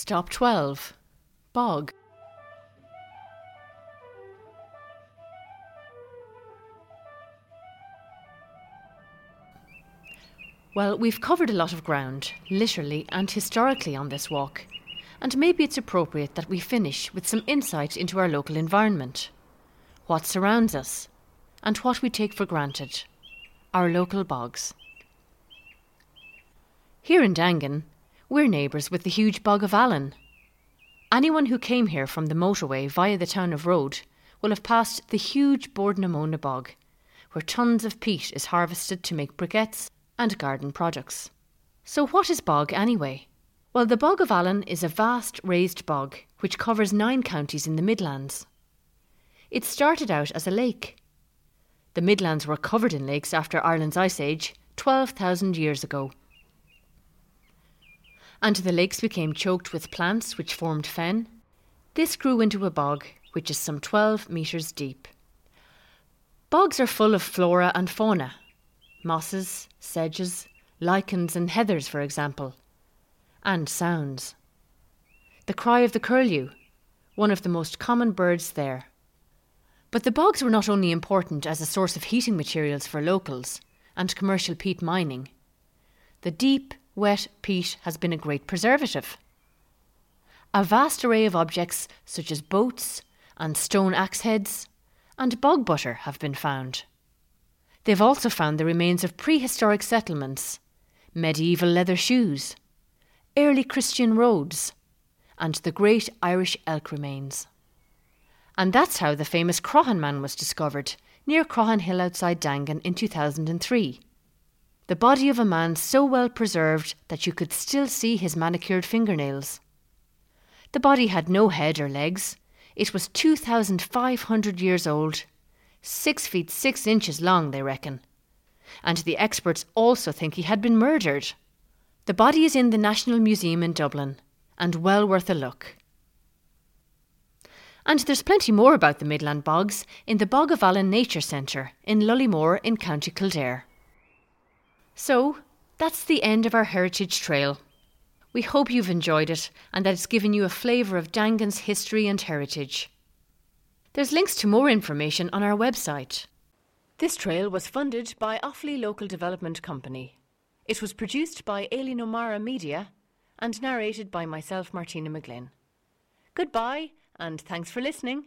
Stop 12. Bog. Well, we've covered a lot of ground, literally and historically, on this walk, and maybe it's appropriate that we finish with some insight into our local environment, what surrounds us, and what we take for granted our local bogs. Here in Daingean, we're neighbours with the huge Bog of Allen. Anyone who came here from the motorway via the town of Rhode will have passed the huge Bord na Móna Bog, where tons of peat is harvested to make briquettes and garden products. So, what is bog anyway? Well, the Bog of Allen is a vast raised bog which covers nine counties in the Midlands. It started out as a lake. The Midlands were covered in lakes after Ireland's Ice Age 12,000 years ago and the lakes became choked with plants which formed fen. This grew into a bog, which is some 12 metres deep. Bogs are full of flora and fauna mosses, sedges, lichens, and heathers, for example, and sounds. The cry of the curlew, one of the most common birds there. But the bogs were not only important as a source of heating materials for locals and commercial peat mining. The deep, wet peat has been a great preservative. A vast array of objects, such as boats and stone axe heads and bog butter, have been found. They've also found the remains of prehistoric settlements, medieval leather shoes, early Christian roads, and the great Irish elk remains. And that's how the famous Croghan Man was discovered near Croghan Hill outside Daingean in 2003 the body of a man so well preserved that you could still see his manicured fingernails. The body had no head or legs. It was 2,500 years old, six feet six inches long, they reckon. And the experts also think he had been murdered. The body is in the National Museum in Dublin, and well worth a look. And there's plenty more about the Midland Bogs in the Bog of Allen Nature Centre in Lullymore in County Kildare. So, that's the end of our Heritage Trail. We hope you've enjoyed it and that it's given you a flavour of Daingean's history and heritage. There's links to more information on our website. This trail was funded by Offaly Local Development Company. It was produced by Aileen O'Mara Media and narrated by myself, Martina McGlynn. Goodbye, and thanks for listening.